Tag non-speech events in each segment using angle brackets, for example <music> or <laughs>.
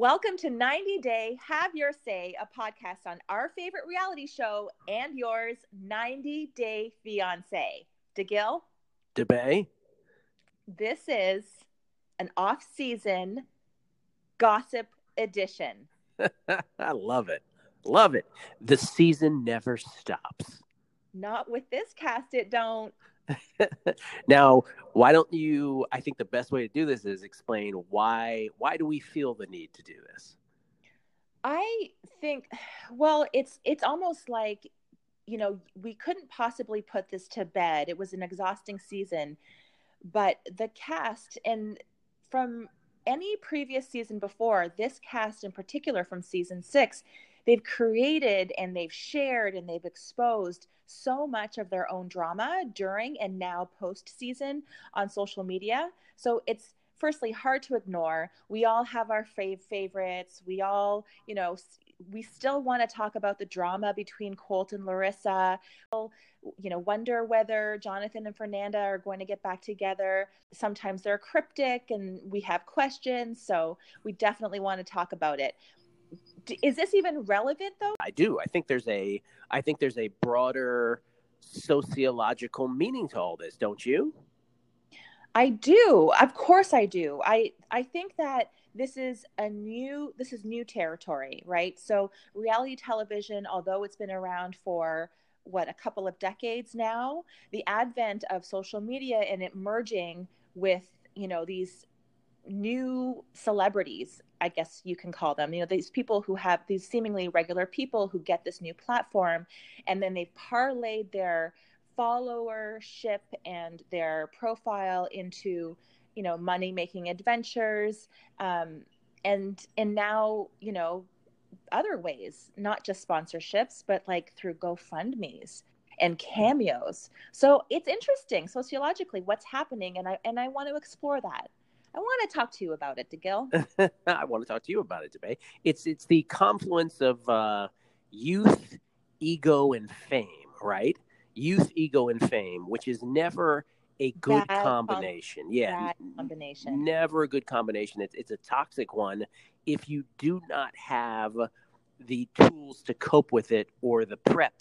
Welcome to 90 Day Have Your Say, a podcast on our favorite reality show and yours, 90 Day Fiance. DeGill, DeBay, this is an off season gossip edition. <laughs> I love it. Love it. The season never stops. Not with this cast, it don't. <laughs> now, why don't you? I think the best way to do this is explain why. Why do we feel the need to do this? I think, well, it's it's almost like, you know, we couldn't possibly put this to bed. It was an exhausting season, but the cast and from any previous season before, this cast in particular from season six, they've created and they've shared and they've exposed so much of their own drama during and now post season on social media. So it's firstly hard to ignore. We all have our fav- favorites. We all, you know, we still want to talk about the drama between Colt and Larissa. We, You know, wonder whether Jonathan and Fernanda are going to get back together. Sometimes they're cryptic and we have questions. So we definitely want to talk about it is this even relevant though? I do. I think there's a I think there's a broader sociological meaning to all this, don't you? I do. Of course I do. I I think that this is a new this is new territory, right? So reality television, although it's been around for what a couple of decades now, the advent of social media and it merging with, you know, these new celebrities i guess you can call them you know these people who have these seemingly regular people who get this new platform and then they've parlayed their followership and their profile into you know money making adventures um, and and now you know other ways not just sponsorships but like through gofundme's and cameos. So it's interesting sociologically what's happening and i and i want to explore that I want to talk to you about it, DeGill. <laughs> I want to talk to you about it, DeBay. It's it's the confluence of uh, youth, ego, and fame, right? Youth, ego, and fame, which is never a good Bad combination. Com- yeah, combination. Never a good combination. It's it's a toxic one if you do not have the tools to cope with it or the prep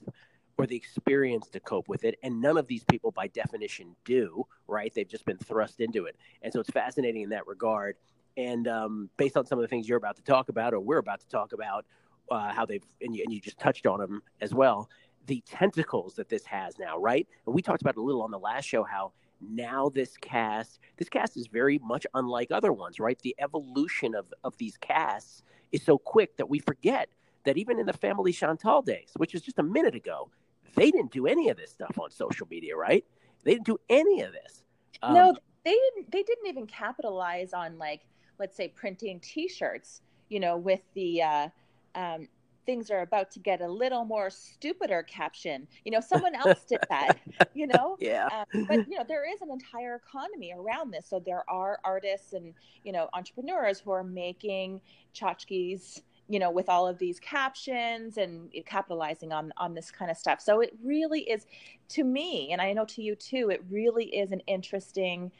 or the experience to cope with it. And none of these people, by definition, do, right? They've just been thrust into it. And so it's fascinating in that regard. And um, based on some of the things you're about to talk about, or we're about to talk about, uh, how they've, and you, and you just touched on them as well, the tentacles that this has now, right? And we talked about a little on the last show how now this cast, this cast is very much unlike other ones, right? The evolution of, of these casts is so quick that we forget that even in the Family Chantal days, which was just a minute ago, they didn't do any of this stuff on social media, right? They didn't do any of this. Um, no, they didn't. They didn't even capitalize on like, let's say, printing T-shirts. You know, with the uh, um, things are about to get a little more stupider caption. You know, someone else did <laughs> that. You know, yeah. Um, but you know, there is an entire economy around this. So there are artists and you know entrepreneurs who are making tchotchkes you know with all of these captions and capitalizing on on this kind of stuff so it really is to me and i know to you too it really is an interesting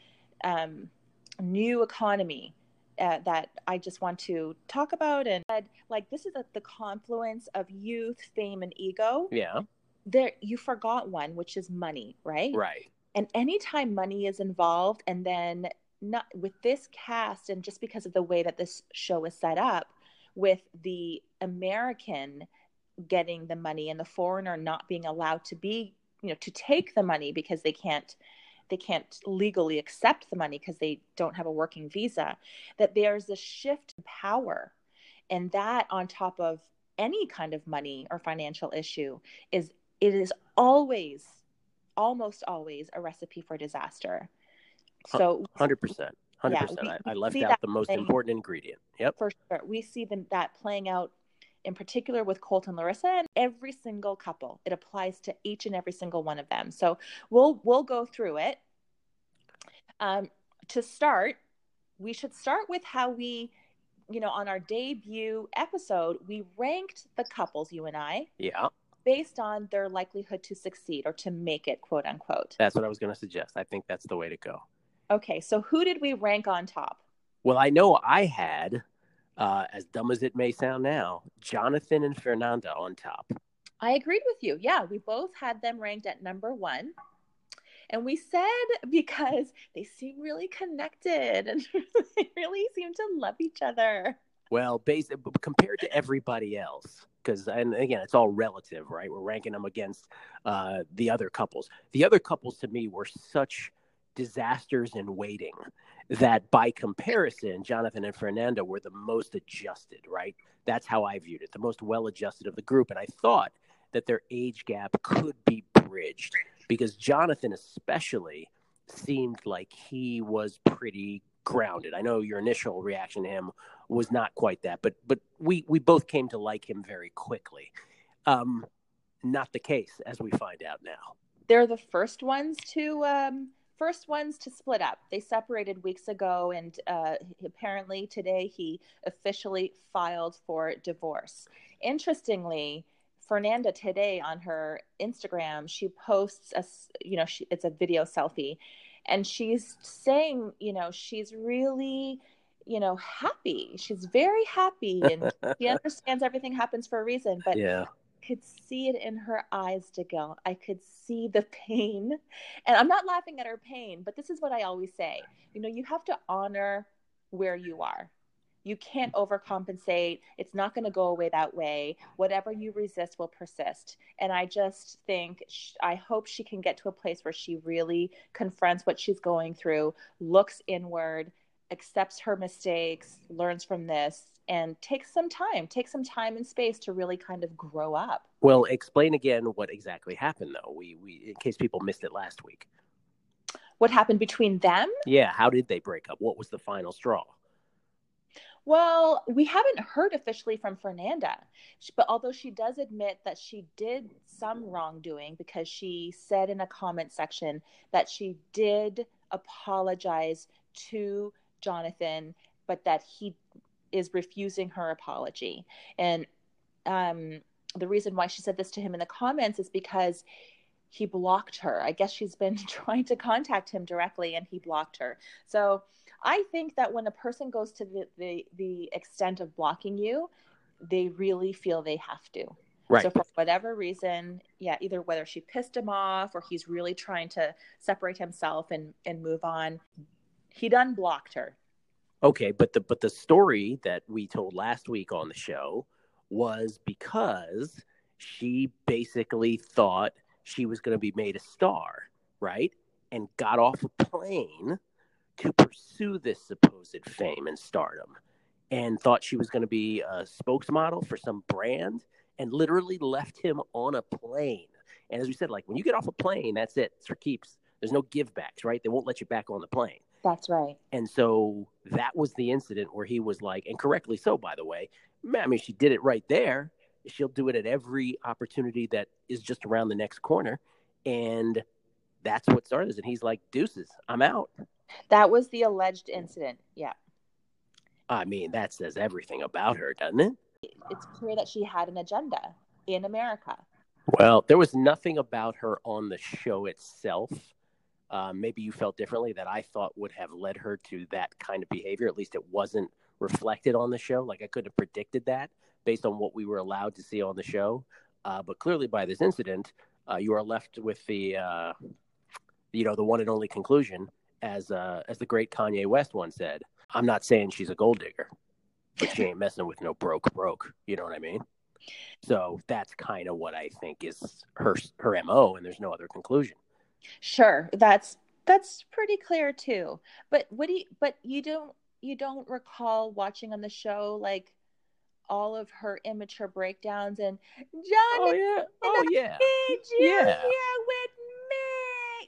um, new economy uh, that I just want to talk about. And like, this is the confluence of youth, fame, and ego. Yeah. There, you forgot one, which is money, right? Right. And anytime money is involved, and then not with this cast, and just because of the way that this show is set up, with the American getting the money and the foreigner not being allowed to be, you know, to take the money because they can't they can't legally accept the money because they don't have a working visa that there's a shift in power. And that on top of any kind of money or financial issue is it is always almost always a recipe for disaster. So 100% Hundred yeah, percent. I, I left out the most important ingredient. Yep, for sure. We see them that playing out in particular with Colt and Larissa and every single couple. It applies to each and every single one of them. So we'll we'll go through it. Um, to start, we should start with how we, you know, on our debut episode, we ranked the couples, you and I. Yeah. Based on their likelihood to succeed or to make it, quote unquote. That's what I was going to suggest. I think that's the way to go. Okay, so who did we rank on top? Well, I know I had uh, as dumb as it may sound now, Jonathan and Fernanda on top. I agreed with you. Yeah, we both had them ranked at number one. And we said <laughs> because they seem really connected and <laughs> they really seem to love each other. Well, based compared to everybody else, because and again, it's all relative, right? We're ranking them against uh, the other couples. The other couples to me were such disasters in waiting that by comparison, Jonathan and Fernanda were the most adjusted, right? That's how I viewed it, the most well adjusted of the group. And I thought that their age gap could be bridged because Jonathan, especially, seemed like he was pretty grounded. I know your initial reaction to him was not quite that, but but we we both came to like him very quickly. Um, not the case, as we find out now. They're the first ones to um, first ones to split up. They separated weeks ago, and uh, apparently today he officially filed for divorce. Interestingly, Fernanda today on her Instagram, she posts a, you know, she, it's a video selfie, and she's saying, you know, she's really, you know, happy. She's very happy, and <laughs> she understands everything happens for a reason. But yeah, could see it in her eyes, DeGil. I could see the pain, and I'm not laughing at her pain, but this is what I always say. You know, you have to honor where you are you can't overcompensate. It's not going to go away that way. Whatever you resist will persist. And I just think, I hope she can get to a place where she really confronts what she's going through, looks inward, accepts her mistakes, learns from this, and take some time, take some time and space to really kind of grow up. Well, explain again what exactly happened, though. We, we, in case people missed it last week. What happened between them? Yeah, how did they break up? What was the final straw? Well, we haven't heard officially from Fernanda, but although she does admit that she did some wrongdoing because she said in a comment section that she did apologize to Jonathan, but that he is refusing her apology. And um, the reason why she said this to him in the comments is because he blocked her. I guess she's been <laughs> trying to contact him directly and he blocked her. So I think that when a person goes to the, the, the extent of blocking you, they really feel they have to. Right. So for whatever reason, yeah, either whether she pissed him off or he's really trying to separate himself and and move on, he done blocked her. Okay, but the but the story that we told last week on the show was because she basically thought she was going to be made a star, right? And got off a plane to pursue this supposed fame and stardom and thought she was going to be a spokesmodel for some brand and literally left him on a plane. And as we said, like when you get off a plane, that's it. It's for keeps. There's no givebacks, right? They won't let you back on the plane. That's right. And so that was the incident where he was like, and correctly so, by the way. I mean, she did it right there. She'll do it at every opportunity that is just around the next corner. And that's what started this. And he's like, deuces, I'm out. That was the alleged incident. Yeah. I mean, that says everything about her, doesn't it? It's clear that she had an agenda in America. Well, there was nothing about her on the show itself. Uh, maybe you felt differently that I thought would have led her to that kind of behavior. At least it wasn't reflected on the show. Like I couldn't have predicted that based on what we were allowed to see on the show. Uh, but clearly, by this incident, uh, you are left with the, uh, you know, the one and only conclusion as uh, as the great Kanye West once said, I'm not saying she's a gold digger, but she ain't messing with no broke broke. You know what I mean? So that's kind of what I think is her her mo, and there's no other conclusion. Sure, that's that's pretty clear too. But what do you? But you don't you don't recall watching on the show like all of her immature breakdowns and John. Oh yeah. Oh yeah. Yeah <laughs>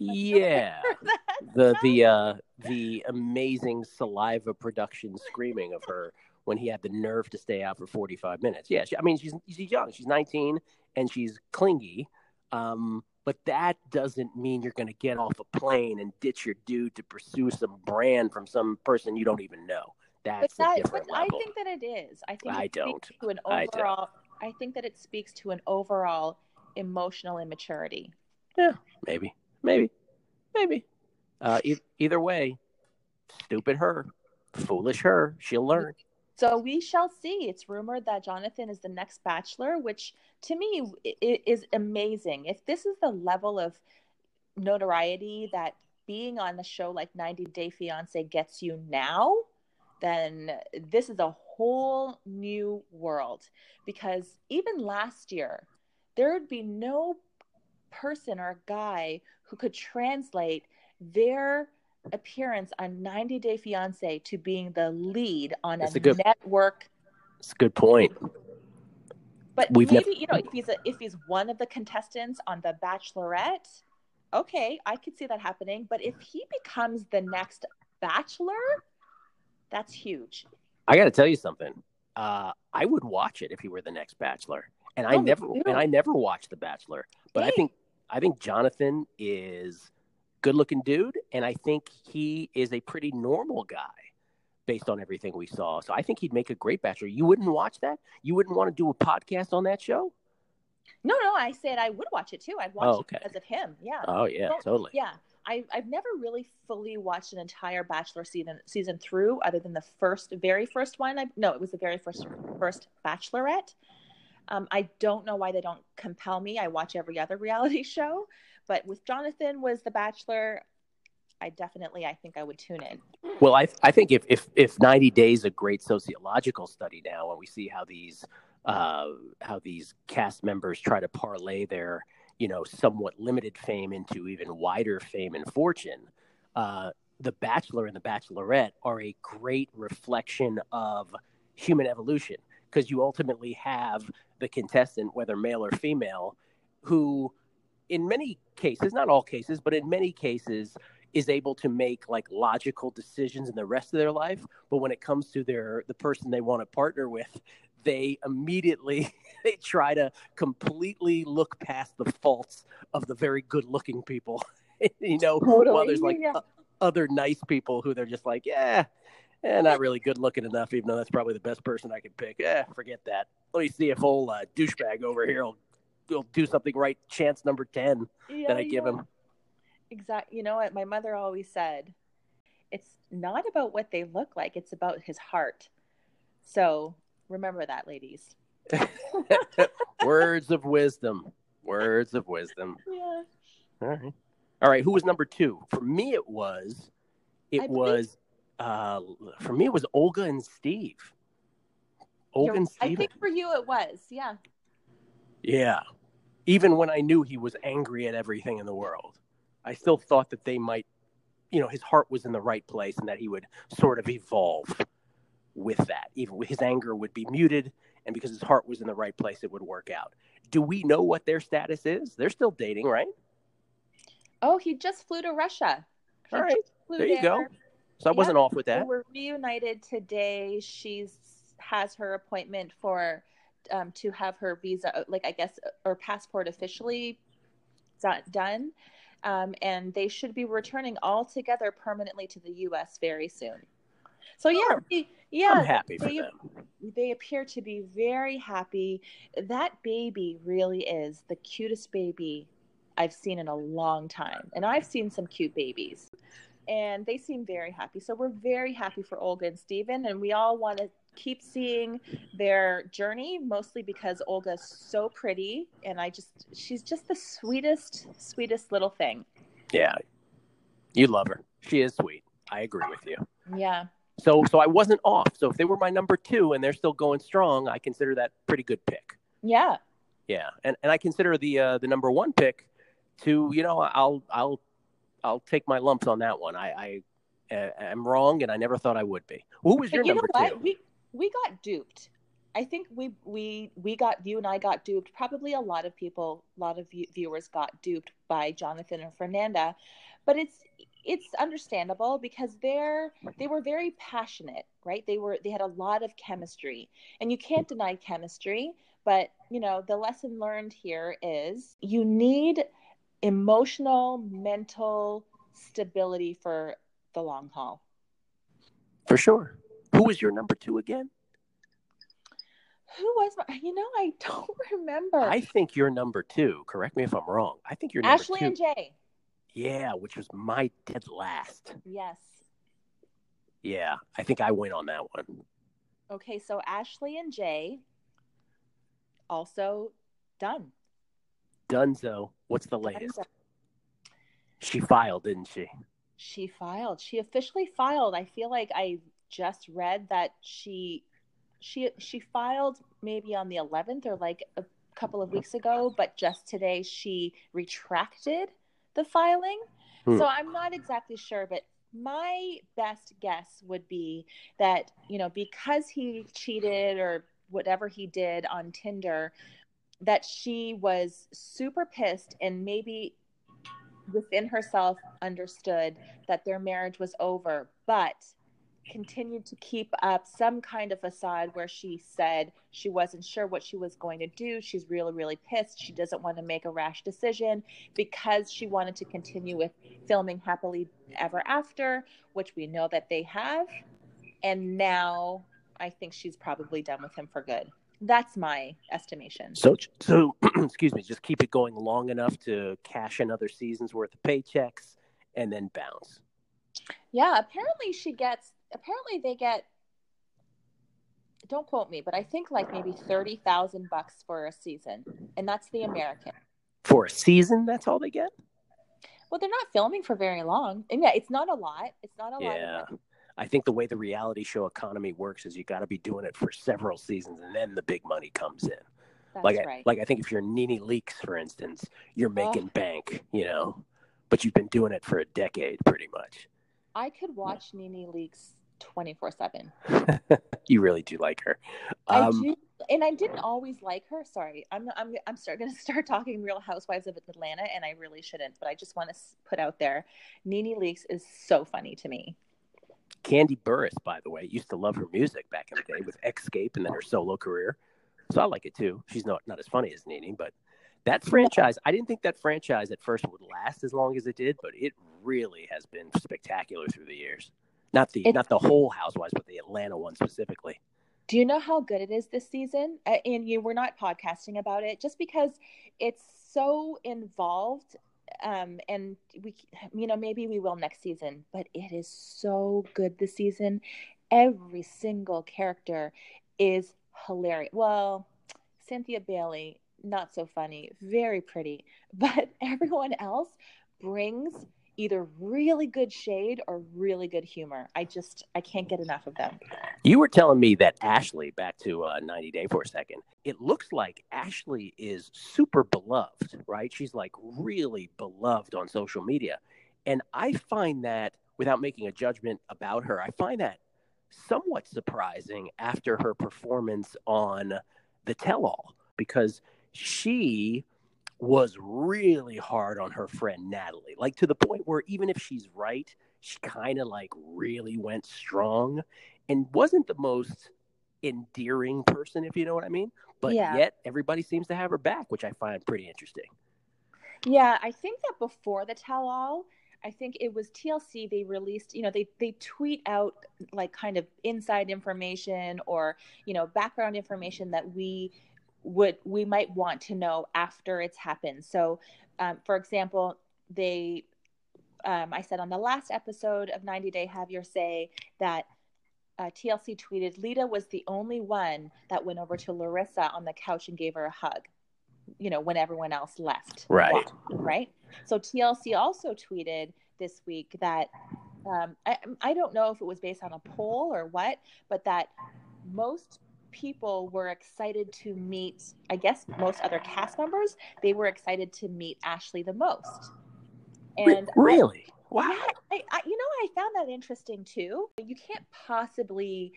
yeah <laughs> the the uh the amazing saliva production screaming of her when he had the nerve to stay out for 45 minutes yeah she, i mean she's she's young she's 19 and she's clingy um but that doesn't mean you're going to get off a plane and ditch your dude to pursue some brand from some person you don't even know that's but, that, but I think that it is. I think I don't. To an overall, I, I think that it speaks to an overall emotional immaturity. Yeah, maybe. Maybe, maybe. Uh, e- either way, stupid her, foolish her. She'll learn. So we shall see. It's rumored that Jonathan is the next bachelor, which to me is amazing. If this is the level of notoriety that being on a show like 90 Day Fiance gets you now, then this is a whole new world. Because even last year, there would be no person or guy who could translate their appearance on 90 Day Fiance to being the lead on a, a good, network. It's a good point. But We've maybe never... you know if he's a, if he's one of the contestants on The Bachelorette, okay, I could see that happening. But if he becomes the next Bachelor, that's huge. I got to tell you something. Uh, I would watch it if he were the next Bachelor, and I oh, never and I never watched The Bachelor. But I think I think Jonathan is good looking dude, and I think he is a pretty normal guy based on everything we saw. So I think he'd make a great bachelor. You wouldn't watch that? You wouldn't want to do a podcast on that show? No, no, I said I would watch it too. I'd watch oh, okay. it because of him. Yeah. Oh yeah, totally. Yeah. I, I've never really fully watched an entire Bachelor season season through, other than the first, very first one. I no, it was the very first first Bachelorette. Um, I don't know why they don't compel me. I watch every other reality <laughs> show, but with Jonathan was The Bachelor. I definitely, I think I would tune in. Well, I, I think if, if, if 90 days a great sociological study now, and we see how these, uh, how these cast members try to parlay their, you know, somewhat limited fame into even wider fame and fortune, uh, the Bachelor and the Bachelorette are a great reflection of human evolution because you ultimately have the contestant, whether male or female, who in many cases, not all cases, but in many cases, is able to make like logical decisions in the rest of their life. But when it comes to their the person they want to partner with, they immediately <laughs> they try to completely look past the faults of the very good looking people. <laughs> you know, totally. while there's like yeah. other nice people who they're just like, yeah, eh, not really good looking enough, even though that's probably the best person I could pick. Eh, forget that. Let me see if old uh, douchebag over here will will do something right. Chance number ten yeah, that I give yeah. him. Exactly. You know what my mother always said? It's not about what they look like; it's about his heart. So remember that, ladies. <laughs> Words of wisdom. Words of wisdom. Yeah. All right. All right. Who was number two? For me, it was. It I was. Uh, for me, it was Olga and Steve. Olga and Steve. I think for you it was. Yeah. Yeah even when I knew he was angry at everything in the world, I still thought that they might, you know, his heart was in the right place and that he would sort of evolve with that. Even his anger would be muted, and because his heart was in the right place, it would work out. Do we know what their status is? They're still dating, right? Oh, he just flew to Russia. He All right, there you go. So I wasn't off with that. We're reunited today. She's has her appointment for um, to have her visa, uh, like I guess, uh, or passport officially done. Um, and they should be returning all together permanently to the U.S. very soon. So yeah, they, yeah, I'm happy for they, them. They appear to be very happy. That baby really is the cutest baby I've seen in a long time, and I've seen some cute babies, and they seem very happy. So we're very happy for Olga and Steven, and we all want to keep seeing their journey mostly because Olga's so pretty and I just she's just the sweetest sweetest little thing. Yeah. You love her. She is sweet. I agree with you. Yeah. So so I wasn't off. So if they were my number 2 and they're still going strong, I consider that pretty good pick. Yeah. Yeah. And and I consider the uh the number 1 pick to, you know, I'll I'll I'll take my lumps on that one. I I am wrong, and I never thought I would be. Who was your you number two? We, we got duped. I think we we we got you and I got duped. Probably a lot of people, a lot of viewers got duped by Jonathan and Fernanda, but it's it's understandable because they're they were very passionate, right? They were they had a lot of chemistry, and you can't deny chemistry. But you know the lesson learned here is you need emotional, mental stability for the long haul. For sure. Who was your number two again? Who was my, you know, I don't <laughs> remember. I think you're number two. Correct me if I'm wrong. I think you're Ashley two. and Jay. Yeah, which was my dead last. Yes. Yeah, I think I went on that one. Okay, so Ashley and Jay also done. Dunzo. What's the latest? Dunzo. She filed, didn't she? She filed. She officially filed. I feel like I just read that she she she filed maybe on the 11th or like a couple of weeks ago, but just today she retracted the filing. Hmm. So I'm not exactly sure, but my best guess would be that, you know, because he cheated or whatever he did on Tinder, that she was super pissed and maybe within herself understood that their marriage was over, but continued to keep up some kind of facade where she said she wasn't sure what she was going to do. She's really, really pissed. She doesn't want to make a rash decision because she wanted to continue with filming Happily Ever After, which we know that they have. And now I think she's probably done with him for good. That's my estimation. So, so <clears throat> excuse me, just keep it going long enough to cash another season's worth of paychecks and then bounce. Yeah, apparently she gets apparently they get don't quote me, but I think like maybe thirty thousand bucks for a season, and that's the American. For a season, that's all they get. Well, they're not filming for very long, and yeah, it's not a lot. It's not a yeah. lot. Yeah, I think the way the reality show economy works is you got to be doing it for several seasons, and then the big money comes in. That's like, right. I, like I think if you're NeNe Leakes, for instance, you're making oh. bank, you know, but you've been doing it for a decade, pretty much. I could watch NeNe Leakes 24 7. <laughs> You really do like her. Um, I do. And I didn't always like her. Sorry, I'm I'm I'm start going <laughs> to start talking Real Housewives of Atlanta, and I really shouldn't. But I just want to put out there, NeNe Leakes is so funny to me. Kandi Burruss, by the way, used to love her music back in the day with Xscape and then her solo career. So I like it too. She's not not as funny as NeNe, but that franchise, I didn't think that franchise at first would last as long as it did, but it really has been spectacular through the years. Not the not the whole Housewives, but the Atlanta one specifically. Do you know how good it is this season? And you, we're not podcasting about it just because it's so involved. Um, and we, you know, maybe we will next season, but it is so good this season. Every single character is hilarious. Well, Cynthia Bailey, not so funny, very pretty, <laughs> but everyone else brings either really good shade or really good humor. I just I can't get enough of them. You were telling me that Ashley, back to uh, 90 Day for a second, it looks like Ashley is super beloved, right? She's like really beloved on social media. And I find that, without making a judgment about her, I find that somewhat surprising after her performance on The Tell All because she was really hard on her friend Natalie, like to the point where even if she's right, she kind of like really went strong and wasn't the most endearing person, if you know what I mean. But yeah. yet everybody seems to have her back, which I find pretty interesting. Yeah, I think that before the tell all, I think it was TLC. They released, you know, they they tweet out like kind of inside information or you know background information that we would we might want to know after it's happened. So, um, for example, they um, I said on the last episode of 90 Day Have Your Say that uh, TLC tweeted Leida was the only one that went over to Larissa on the couch and gave her a hug. You know, when everyone else left. Right. Right. So TLC also tweeted this week that um, I, I don't know if it was based on a poll or what, but that most people were excited to meet, I guess most other cast members, they were excited to meet Ashley the most. And really? I, wow. I, I, you know, I found that interesting too. You can't possibly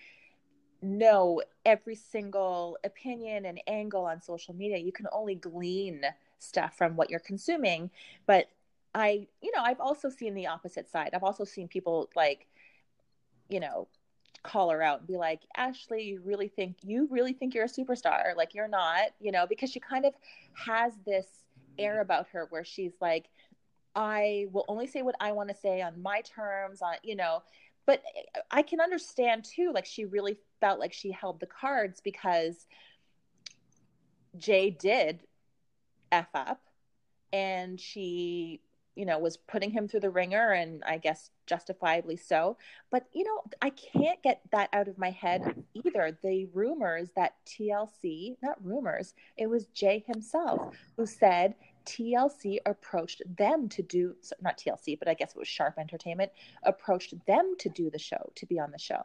know every single opinion and angle on social media. You can only glean stuff from what you're consuming. But I, you know, I've also seen the opposite side. I've also seen people like, you know, call her out and be like, Ashley, you really think you really think you're a superstar? Like you're not, you know, because she kind of has this air about her where she's like, I will only say what I want to say on my terms, on you know. But I can understand too, like she really felt like she held the cards because Jay did f up, and she you know, was putting him through the ringer and I guess justifiably so. But, you know, I can't get that out of my head either. The rumors that TLC, not rumors, it was Jay himself who said TLC approached them to do, not TLC, but I guess it was Sharp Entertainment, approached them to do the show, to be on the show.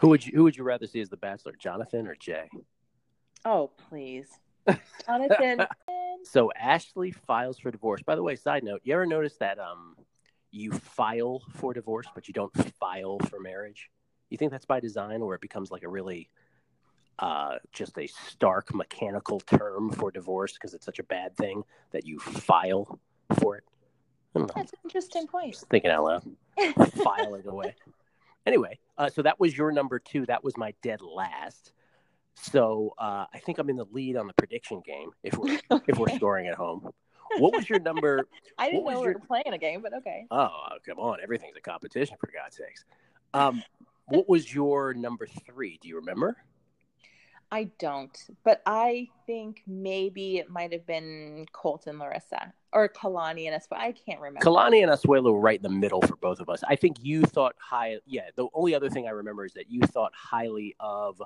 Who would you, who would you rather see as the Bachelor, Jonathan or Jay? Oh, please. Jonathan. <laughs> so Ashley files for divorce. By the way, side note, you ever notice that um you file for divorce but you don't file for marriage? You think that's by design or it becomes like a really uh, just a stark mechanical term for divorce because it's such a bad thing that you file for it. That's an interesting point. Just thinking out loud. Filing away. <laughs> Anyway, uh, so that was your number two. That was my dead last. So uh, I think I'm in the lead on the prediction game if we're <laughs> okay. if we're scoring at home. What was your number? <laughs> I didn't know we your... were playing a game, but okay. Oh, come on! Everything's a competition for God's sakes. Um, what was your number three? Do you remember? I don't, but I think maybe it might have been Colt and Larissa or Kalani and Asuelo. I can't remember. Kalani and Asuelo were right in the middle for both of us. I think you thought high. Yeah, the only other thing I remember is that you thought highly of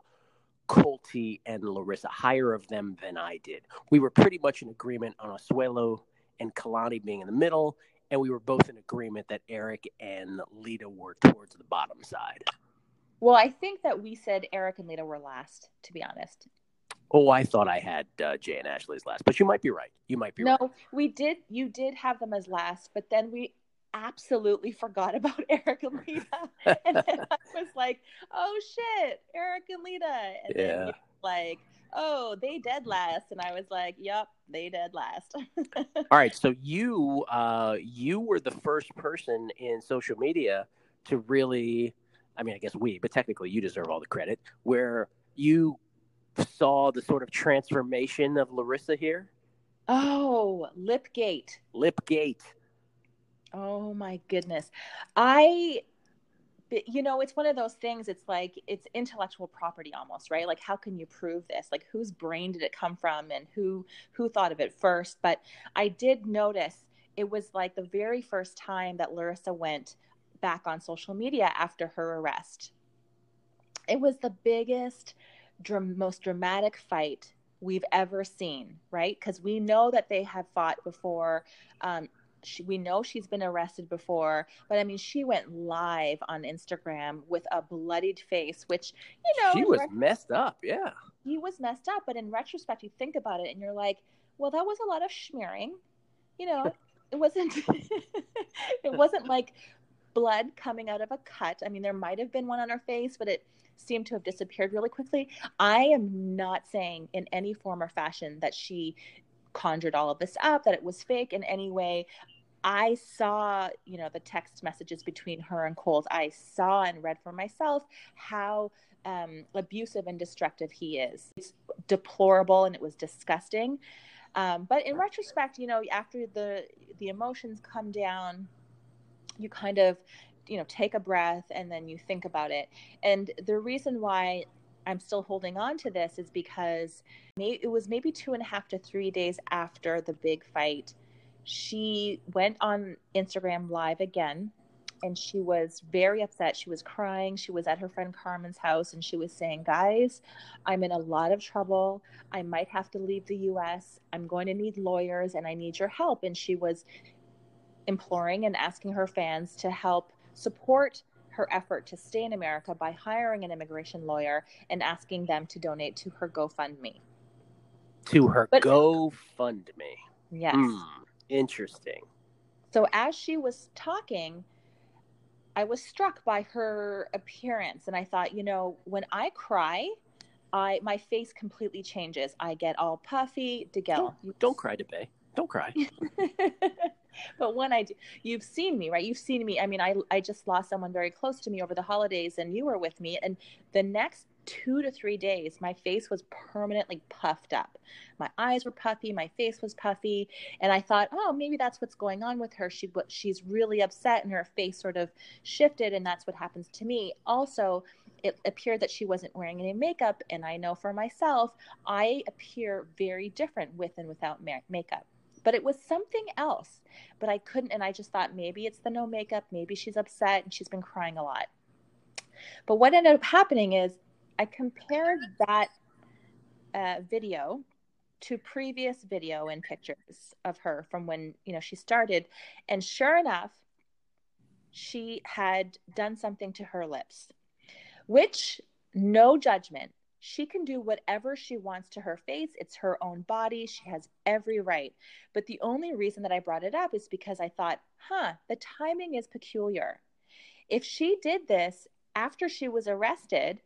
Colty and Larissa, higher of them than I did. We were pretty much in agreement on Asuelo and Kalani being in the middle, and we were both in agreement that Eric and Leida were towards the bottom side. Well, I think that we said Eric and Leida were last, to be honest. Oh, I thought I had uh, Jay and Ashley's last, but you might be right. You might be no, right. No, we did. You did have them as last, but then we absolutely forgot about <laughs> Eric and Leida, <laughs> and then I was like, "Oh shit, Eric and Leida," and yeah. then like, "Oh, they dead last," and I was like, "Yep, they dead last." <laughs> All right, so you uh, you were the first person in social media to really I mean, I guess we, but technically you deserve all the credit, where you saw the sort of transformation of Larissa here. Oh, Lipgate. Lipgate. Oh my goodness. I you know, it's one of those things it's like it's intellectual property almost, right? Like how can you prove this? Like whose brain did it come from and who who thought of it first? But I did notice it was like the very first time that Larissa went back on social media after her arrest. It was the biggest, dr- most dramatic fight we've ever seen, right? Because we know that they have fought before. Um, she, we know she's been arrested before, but I mean, she went live on Instagram with a bloodied face, which, you know, she was messed up. Yeah. He was messed up. But in retrospect, you think about it and you're like, well, that was a lot of smearing. You know, <laughs> it wasn't, <laughs> it wasn't like blood coming out of a cut. I mean, there might have been one on her face, but it seemed to have disappeared really quickly. I am not saying in any form or fashion that she conjured all of this up, that it was fake in any way. I saw, you know, the text messages between her and Coles. I saw and read for myself how um, abusive and destructive he is. It's deplorable and it was disgusting. Um, but in retrospect, you know, after the the emotions come down, you kind of you know take a breath and then you think about it and the reason why i'm still holding on to this is because it was maybe two and a half to three days after the big fight she went on instagram live again and she was very upset she was crying she was at her friend carmen's house and she was saying guys i'm in a lot of trouble i might have to leave the us i'm going to need lawyers and i need your help and she was imploring and asking her fans to help support her effort to stay in America by hiring an immigration lawyer and asking them to donate to her GoFundMe. To her but, GoFundMe. Yes. Mm, interesting. So as she was talking, I was struck by her appearance and I thought, you know, when I cry, I my face completely changes. I get all puffy. DeGale. Don't, don't cry, DeBay. Don't cry. <laughs> but when I do, you've seen me, right? You've seen me. I mean, I I just lost someone very close to me over the holidays, and you were with me. And the next two to three days, my face was permanently puffed up. My eyes were puffy, my face was puffy, and I thought, oh, maybe that's what's going on with her. She she's really upset, and her face sort of shifted, and that's what happens to me. Also, it appeared that she wasn't wearing any makeup, and I know for myself, I appear very different with and without makeup but it was something else. But I couldn't, and I just thought maybe it's the no makeup, maybe she's upset and she's been crying a lot. But what ended up happening is I compared that uh, video to previous video and pictures of her from when you know she started, and sure enough, she had done something to her lips, which no judgment she can do whatever she wants to her face. It's her own body. She has every right. But the only reason that I brought it up is because I thought, huh, the timing is peculiar. If she did this after she was arrested,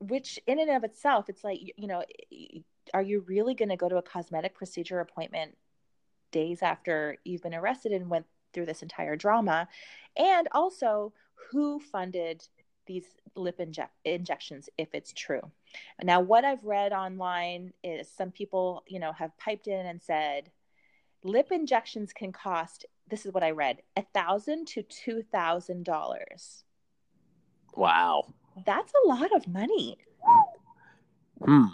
which in and of itself, it's like, you know, are you really going to go to a cosmetic procedure appointment days after you've been arrested and went through this entire drama? And also, who funded these lip inject- injections if it's true. Now, what I've read online is some people, you know, have piped in and said lip injections can cost. This is what I read: a thousand to two thousand dollars. Wow, that's a lot of money. Hmm.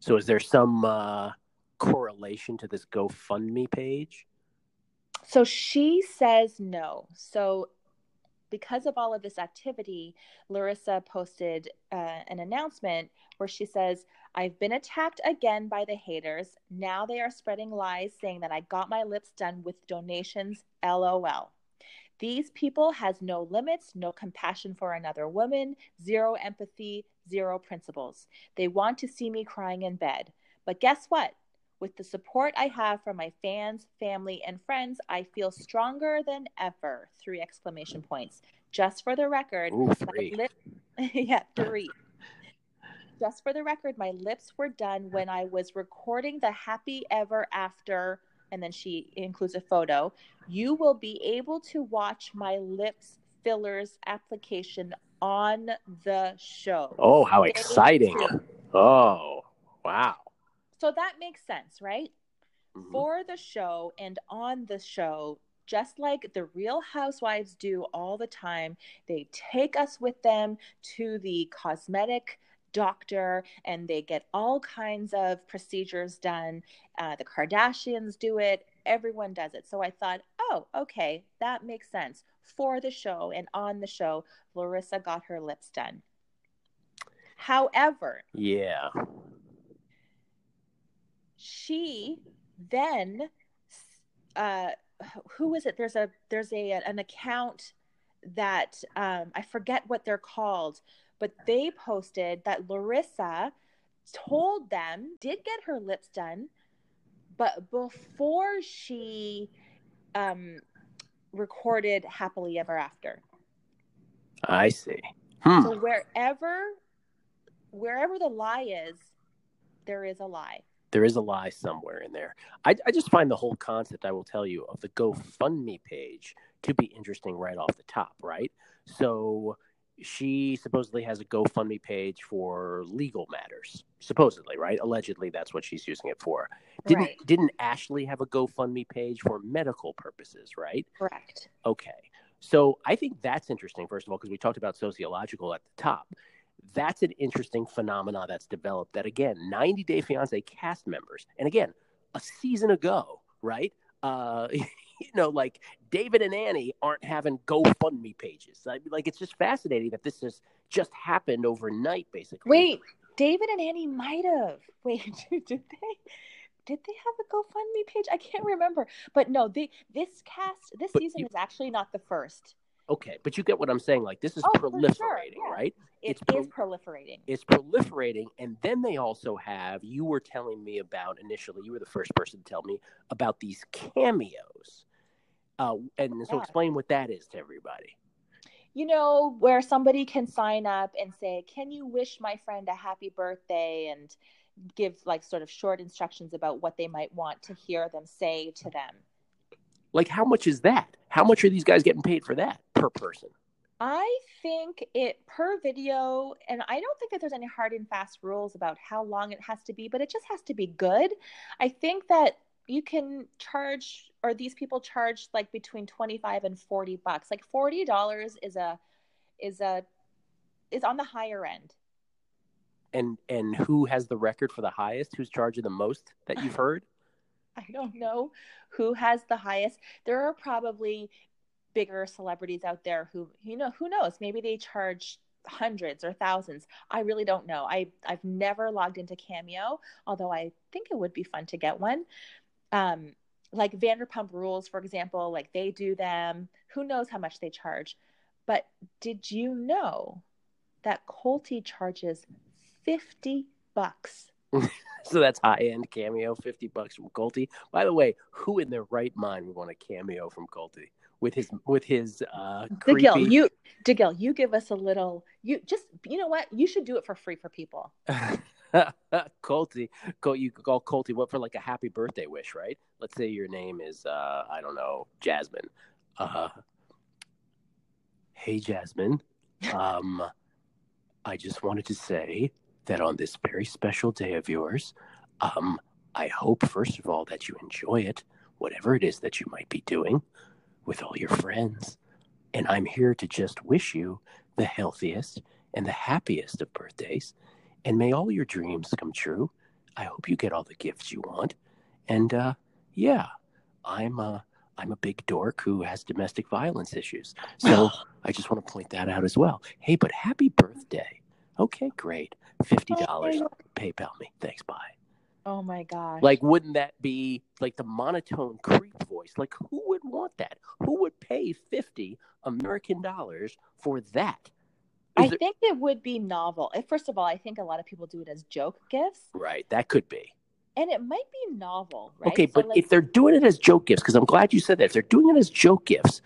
So, is there some uh, correlation to this GoFundMe page? So she says no. So because of all of this activity, Larissa posted uh, an announcement where she says, I've been attacked again by the haters. Now they are spreading lies saying that I got my lips done with donations. LOL. These people has no limits, no compassion for another woman, zero empathy, zero principles. They want to see me crying in bed. But guess what? With the support I have from my fans, family, and friends, I feel stronger than ever. Three exclamation points. Just for the record, Ooh, three. Lip- <laughs> yeah, <laughs> three. Just for the record, my lips were done when I was recording the Happy Ever After, and then she includes a photo. You will be able to watch my lips fillers application on the show. Oh, how exciting! Oh, wow so that makes sense, right? Mm-hmm. For the show and on the show, just like the real housewives do all the time, they take us with them to the cosmetic doctor and they get all kinds of procedures done. Uh, the Kardashians do it, everyone does it. So I thought, oh, okay, that makes sense. For the show and on the show, Larissa got her lips done. However, yeah she then uh who is it there's a there's a an account that um i forget what they're called but they posted that larissa told them did get her lips done but before she um recorded happily ever after i see hmm. so wherever wherever the lie is there is a lie there is a lie somewhere in there. I, I just find the whole concept, I will tell you, of the GoFundMe page to be interesting right off the top, right? So she supposedly has a GoFundMe page for legal matters, supposedly, right? Allegedly, that's what she's using it for. Didn't right. didn't Ashley have a GoFundMe page for medical purposes, right? Correct. Okay. So I think that's interesting, first of all, because we talked about sociological at the top that's an interesting phenomena that's developed that again 90 day fiance cast members and again a season ago right uh <laughs> you know like david and annie aren't having gofundme pages like it's just fascinating that this has just happened overnight basically wait david and annie might have <laughs> wait did they did they have a GoFundMe page? I can't remember. But no, they this cast this but season you, is actually not the first. Okay, but you get what I'm saying. Like this is oh, proliferating, sure. yeah. right? It it's pro- is proliferating. It's proliferating, and then they also have. You were telling me about initially. You were the first person to tell me about these cameos, uh, and so yeah. explain what that is to everybody. You know, where somebody can sign up and say, "Can you wish my friend a happy birthday?" and give like sort of short instructions about what they might want to hear them say to them. Like, how much is that? How much are these guys getting paid for that per person? I think it per video, and I don't think that there's any hard and fast rules about how long it has to be, but it just has to be good. I think that you can charge, or these people charge like between 25 and 40 bucks. Like $40 is a, is a, is on the higher end. And, and who has the record for the highest? Who's charging the most that you've <laughs> heard? I don't know who has the highest. There are probably bigger celebrities out there who, you know, who knows? Maybe they charge hundreds or thousands. I really don't know. I I've never logged into Cameo, although I think it would be fun to get one. Um, like Vanderpump Rules, for example, like they do them. Who knows how much they charge? But did you know that Colty charges fifty bucks? <laughs> so that's high end cameo, fifty bucks from Colty. By the way, who in their right mind would want a cameo from Colty? with his with his uh creepy... DeGil, you DeGil, you give us a little you just you know what? You should do it for free for people. <laughs> <laughs> Colty, you call Colty what for like a happy birthday wish, right? Let's say your name is uh I don't know, Jasmine. Uh Hey Jasmine. Um I just wanted to say that on this very special day of yours, um I hope first of all that you enjoy it, whatever it is that you might be doing with all your friends. And I'm here to just wish you the healthiest and the happiest of birthdays. And may all your dreams come true. I hope you get all the gifts you want. And uh, yeah, I'm a, I'm a big dork who has domestic violence issues. So <sighs> I just want to point that out as well. Hey, but happy birthday. Okay, great. $50. PayPal me. Thanks. Bye. Oh my god! Like, wouldn't that be like the monotone creep voice? Like, who would want that? Who would pay 50 American dollars for that? I there... think it would be novel. First of all, I think a lot of people do it as joke gifts. Right. That could be. And it might be novel, right? Okay, so but like... if they're doing it as joke gifts, because I'm glad you said that, if they're doing it as joke gifts,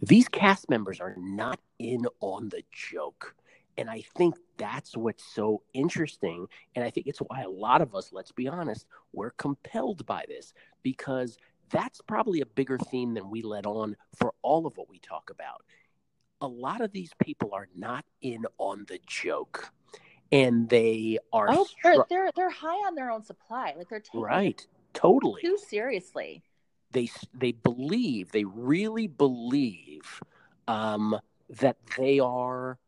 these cast members are not in on the joke. And I think that's what's so interesting. And I think it's why a lot of us, let's be honest, we're compelled by this because that's probably a bigger theme than we let on for all of what we talk about. A lot of these people are not in on the joke. And they are oh, they're, they're they're high on their own supply. Like they're taking right, totally too seriously. They they believe they really believe um, that they are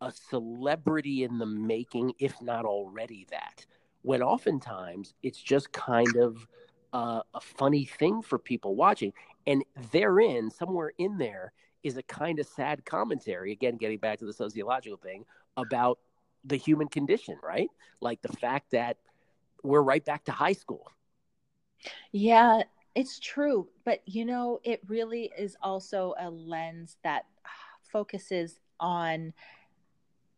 a celebrity in the making, if not already that. When oftentimes it's just kind of uh, a funny thing for people watching. And therein, somewhere in there, is a kind of sad commentary, again, getting back to the sociological thing about the human condition, right? Like the fact that we're right back to high school. Yeah, it's true. But, you know, it really is also a lens that focuses on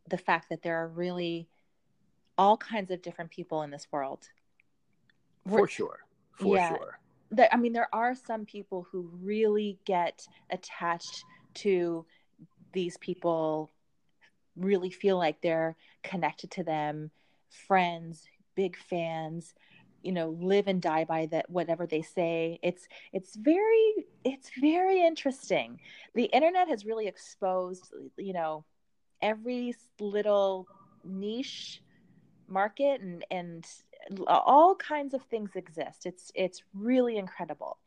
the fact that there are really all kinds of different people in this world. For We're, sure. For yeah, sure. That, I mean, there are some people who really get attached to these people, really feel like they're connected to them, friends, big fans, you know, live and die by that whatever they say. It's it's very it's very interesting. The internet has really exposed, you know, every little niche market and and all kinds of things exist. It's it's really incredible.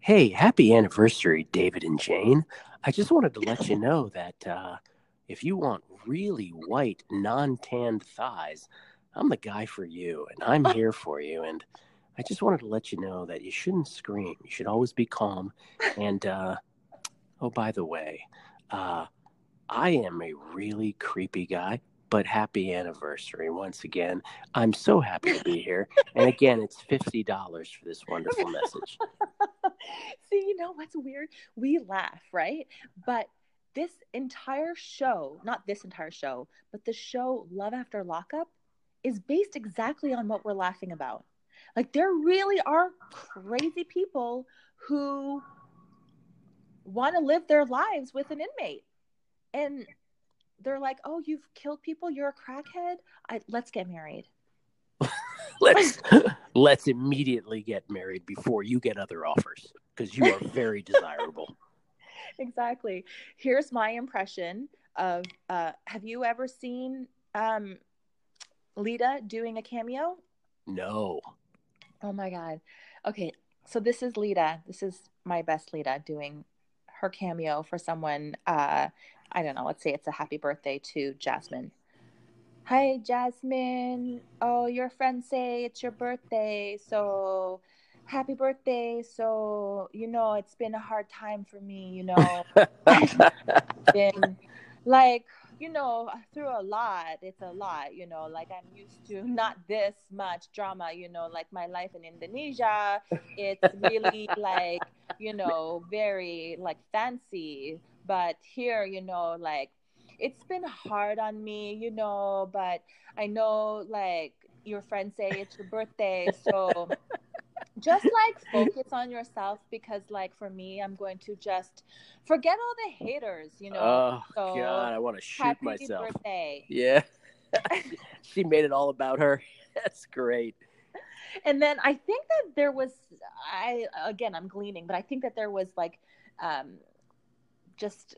Hey, happy anniversary, David and Jane. I just wanted to let you know that uh, if you want really white, non-tanned thighs, I'm the guy for you, and I'm <laughs> here for you. And I just wanted to let you know that you shouldn't scream. You should always be calm. And uh, oh, by the way, uh, I am a really creepy guy, but happy anniversary once again. I'm so happy to be here. and again, it's $50 for this wonderful message. <laughs> See, you know what's weird? We laugh, right? But this entire show, not this entire show, but the show Love After Lockup is based exactly on what we're laughing about. Like, there really are crazy people who want to live their lives with an inmate and they're like, "Oh, you've killed people. You're a crackhead. I, let's get married." <laughs> let's <laughs> let's immediately get married before you get other offers because you are very desirable. <laughs> Exactly. Here's my impression of. Uh, have you ever seen um, Leida doing a cameo? No. Oh my god. Okay, so this is Leida. This is my best Leida doing her cameo for someone uh, I don't know, let's say it's a happy birthday to Jasmine. Hi, Jasmine. Oh, your friends say it's your birthday. So happy birthday. So, you know, it's been a hard time for me, you know. <laughs> been like, you know, through a lot. It's a lot, you know, like I'm used to <laughs> not this much drama, you know, like my life in Indonesia. It's really <laughs> like, you know, very like fancy. But here, you know, like it's been hard on me, you know, but I know like your friends say it's your birthday. So just like focus on yourself because like for me i'm going to just forget all the haters you know oh so, god i want to shoot happy myself birthday. yeah <laughs> she made it all about her <laughs> that's great and then i think that there was i again i'm gleaning but i think that there was like um just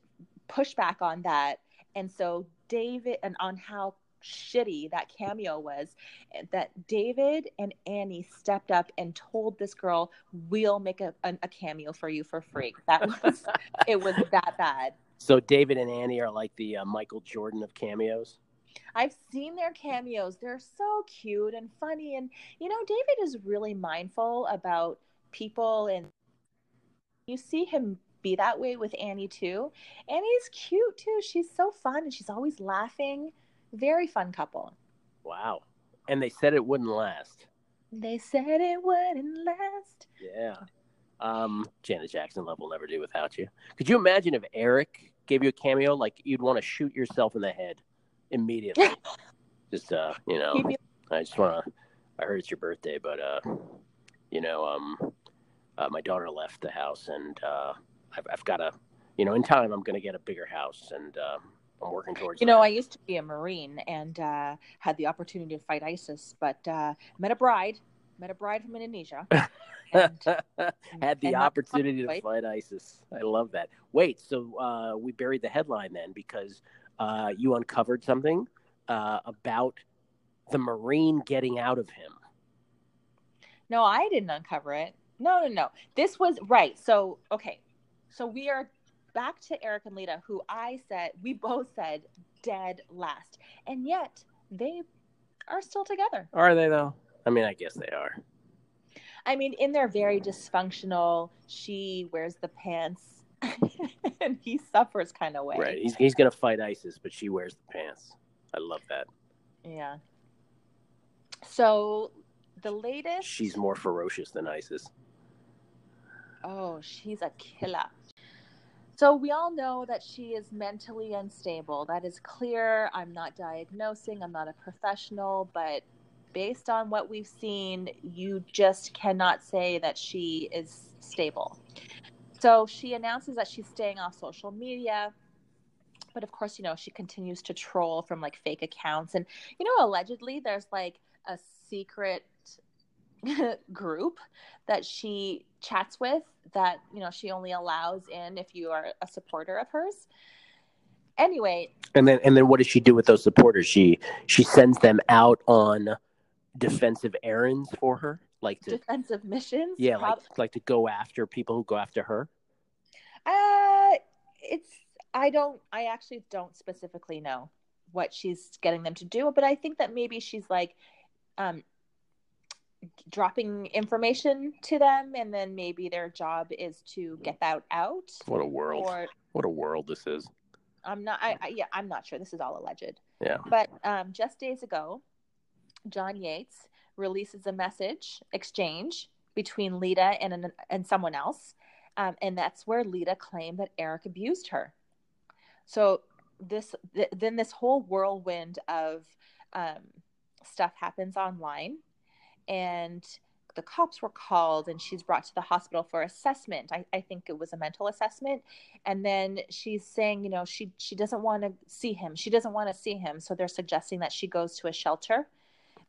pushback on that and so david and on how shitty that cameo was that David and Annie stepped up and told this girl, "We'll make a, a, a cameo for you for free." That was it was that bad. So David and Annie are like the uh, Michael Jordan of cameos. I've seen their cameos. They're so cute and funny and you know David is really mindful about people and you see him be that way with Annie too. Annie's cute too. She's so fun and she's always laughing. Very fun couple. Wow. And they said it wouldn't last. They said it wouldn't last. Yeah. Um, Janet Jackson love will never do without you. Could you imagine if Eric gave you a cameo? Like you'd want to shoot yourself in the head immediately. <laughs> just uh, you know, I just want to. I heard it's your birthday, but uh, you know, um, uh, my daughter left the house, and uh, I've, I've got to, you know, in time I'm going to get a bigger house, and uh, I'm working towards. You know, I used to be a Marine and uh, had the opportunity to fight ISIS, but uh, met a bride, met a bride from Indonesia. <laughs> <laughs> And, had the opportunity to fight ISIS. I love that. Wait, so uh, we buried the headline then because uh, you uncovered something uh, about the Marine getting out of him. No, I didn't uncover it. No, no, no. This was right. So, okay. So we are back to Eric and Leida, who I said, we both said dead last. And yet they are still together. Are they, though? I mean, I guess they are. I mean, in their very dysfunctional, she wears the pants <laughs> and he suffers kind of way. Right. He's, he's going to fight ISIS, but she wears the pants. I love that. Yeah. So the latest. She's more ferocious than ISIS. Oh, she's a killer. So we all know that she is mentally unstable. That is clear. I'm not diagnosing, I'm not a professional, but based on what we've seen, you just cannot say that she is stable. So she announces that she's staying off social media. But of course, you know, she continues to troll from like fake accounts. And, you know, allegedly there's like a secret <laughs> group that she chats with that you know she only allows in if you are a supporter of hers. Anyway. And then and then what does she do with those supporters? She she sends them out on defensive errands for her like to, defensive missions? Yeah like, like to go after people who go after her. Uh it's i don't i actually don't specifically know what she's getting them to do but i think that maybe she's like um dropping information to them and then maybe their job is to get that out. What a world. Or, what a world this is. I'm not I, I, yeah i'm not sure. This is all alleged. Yeah. But um, just days ago john yates releases a message exchange between leida and and someone else um, and that's where leida claimed that eric abused her. So this th- then this whole whirlwind of um, stuff happens online and the cops were called and she's brought to the hospital for assessment. I, I, think it was a mental assessment. And then she's saying you know she she doesn't want to see him. She doesn't want to see him. So they're suggesting that she goes to a shelter.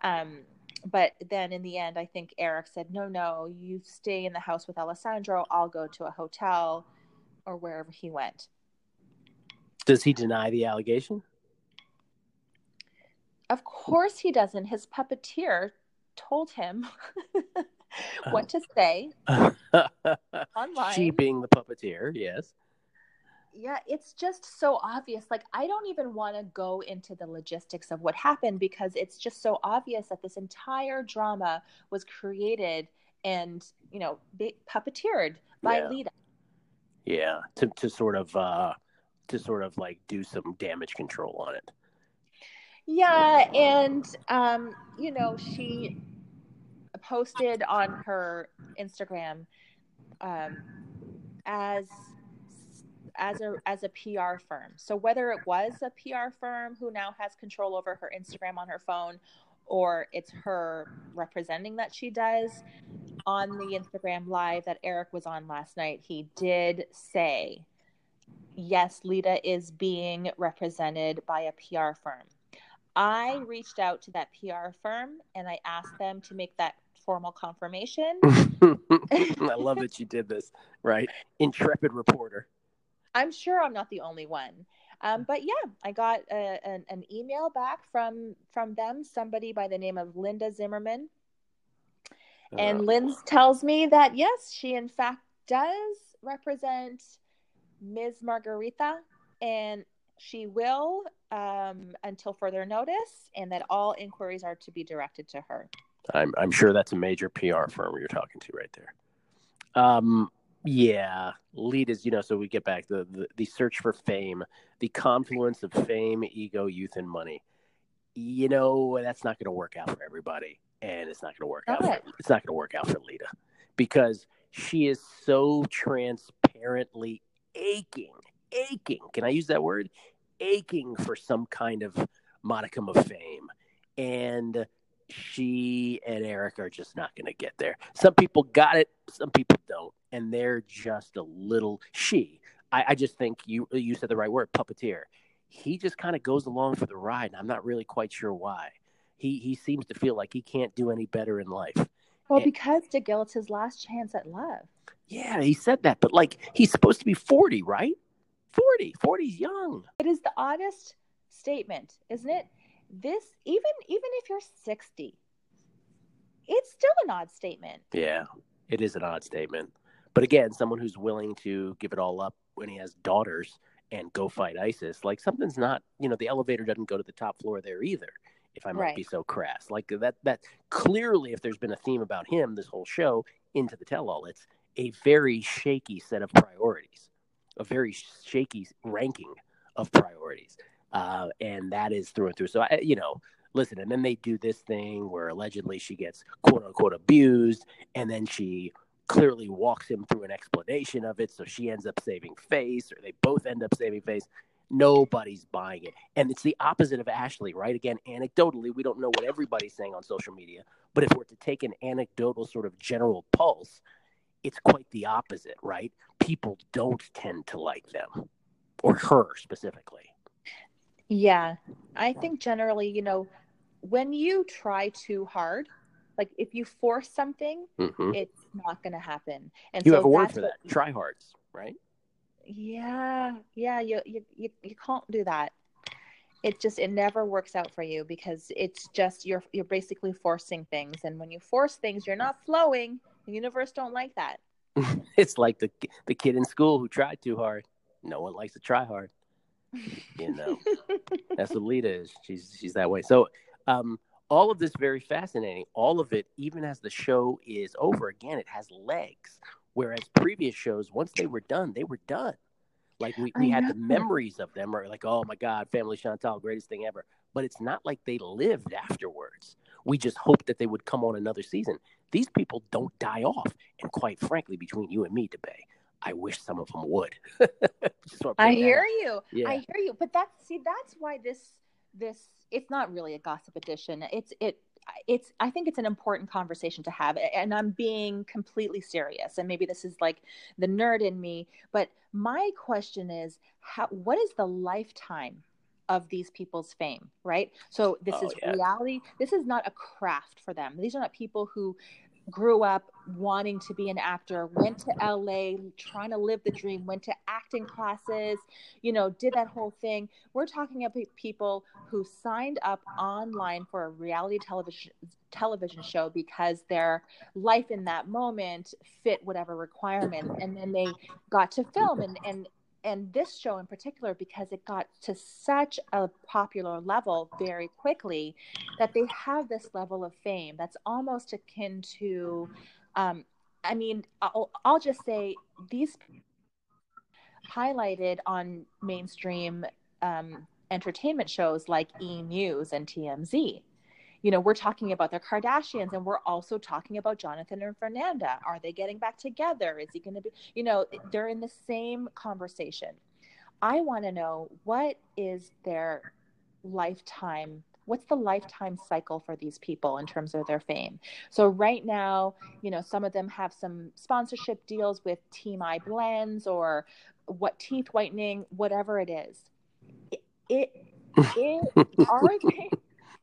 Um, but then in the end i think eric said no no you stay in the house with alessandro. I'll go to a hotel or wherever he went. Does he deny the allegation? Of course he doesn't. His puppeteer told him <laughs> what to <laughs> say online. She being the puppeteer, yes. Yeah, it's just so obvious. Like, I don't even want to go into the logistics of what happened because it's just so obvious that this entire drama was created and you know be puppeteered by Yeah. Leida. Yeah, to to sort of uh to sort of like do some damage control on it. Yeah, and um, you know, she posted on her Instagram um, as as a as a PR firm. So whether it was a PR firm who now has control over her Instagram on her phone, or it's her representing that she does on the Instagram live that Eric was on last night, he did say, yes, Leida is being represented by a PR firm. I reached out to that PR firm and I asked them to make that formal confirmation. <laughs> I love that you did this, right? Intrepid reporter. I'm sure I'm not the only one. Um, but yeah, I got a, an, an email back from from them, somebody by the name of Linda Zimmerman, and Uh, Lynn tells me that yes, she in fact does represent Ms. Margaretha, and she will um, until further notice, and that all inquiries are to be directed to her. I'm I'm sure that's a major PR firm you're talking to right there. Um, yeah, lead is you know. So we get back the the, the search for fame, the confluence of fame, ego, youth, and money. You know that's not going to work out for everybody, and it's not going to work out. For, it's not going to work out for Leida because she is so transparently aching, aching. Can I use that word? Aching for some kind of modicum of fame, and she and Eric are just not going to get there. Some people got it, some people don't, and they're just a little she. I, I just think you you said the right word, puppeteer. He just kind of goes along for the ride, and I'm not really quite sure why. He he seems to feel like he can't do any better in life. Well, Yeah. because DeGille, it's his last chance at love. Yeah, he said that, but like he's supposed to be 40, right? 40. 40's young. It is the oddest statement, isn't it? This even even if you're 60, it's still an odd statement. Yeah, it is an odd statement. But again, someone who's willing to give it all up when he has daughters and go fight ISIS, like something's not, you know, the elevator doesn't go to the top floor there either, if I might Right. be so crass. Like that, that clearly, if there's been a theme about him this whole show into the tell all, it's a very shaky set of priorities, a very shaky ranking of priorities. Uh, and that is through and through. So, I, you know, listen, and then they do this thing where allegedly she gets quote unquote abused, and then she clearly walks him through an explanation of it. So she ends up saving face, or they both end up saving face. Nobody's buying it. And it's the opposite of Ashley, right? Again, anecdotally, we don't know what everybody's saying on social media, but if we're to take an anecdotal sort of general pulse, it's quite the opposite, right? People don't tend to like them or her specifically. Yeah. I think generally, you know, when you try too hard, like if you force something, hmm it's not going to happen. And You so have a word for that. Tryhards, right? Yeah, yeah, you, you you you can't do that. It just it never works out for you because it's just you're you're basically forcing things, and when you force things, you're not flowing. The universe don't like that. <laughs> it's like the the kid in school who tried too hard. No one likes to try hard. <laughs> You know, that's what Leida is. She's she's that way. So, um, all of this very fascinating. All of it, even as the show is over, again, it has legs. Whereas previous shows, once they were done, they were done. Like we, we I had the memories of them, or like, oh my God, Family Chantal, greatest thing ever. But it's not like they lived afterwards. We just hoped that they would come on another season. These people don't die off. And quite frankly, between you and me, DeBay, I wish some of them would. <laughs> I hear you. Yeah. I hear you. But that's see, that's why this this it's not really a gossip edition. It's it it's I think it's an important conversation to have. And I'm being completely serious. And maybe this is like the nerd in me, but my question is how what is the lifetime of these people's fame, right? So this Oh, is yeah. reality. This is not a craft for them. These are not people who grew up wanting to be an actor, went to LA trying to live the dream, went to acting classes, you know, did that whole thing. We're talking about people who signed up online for a reality television television show because their life in that moment fit whatever requirement and then they got to film and and and this show in particular because it got to such a popular level very quickly that they have this level of fame that's almost akin to Um, I mean, I'll, I'll just say these highlighted on mainstream um, entertainment shows like E News and TMZ. You know, we're talking about the Kardashians and we're also talking about Jonathan and Fernanda. Are they getting back together? Is he going to be, you know, they're in the same conversation. I want to know what is their lifetime what's the lifetime cycle for these people in terms of their fame so right now you know some of them have some sponsorship deals with Teami Blends or what teeth whitening whatever it is it, it, it <laughs> are they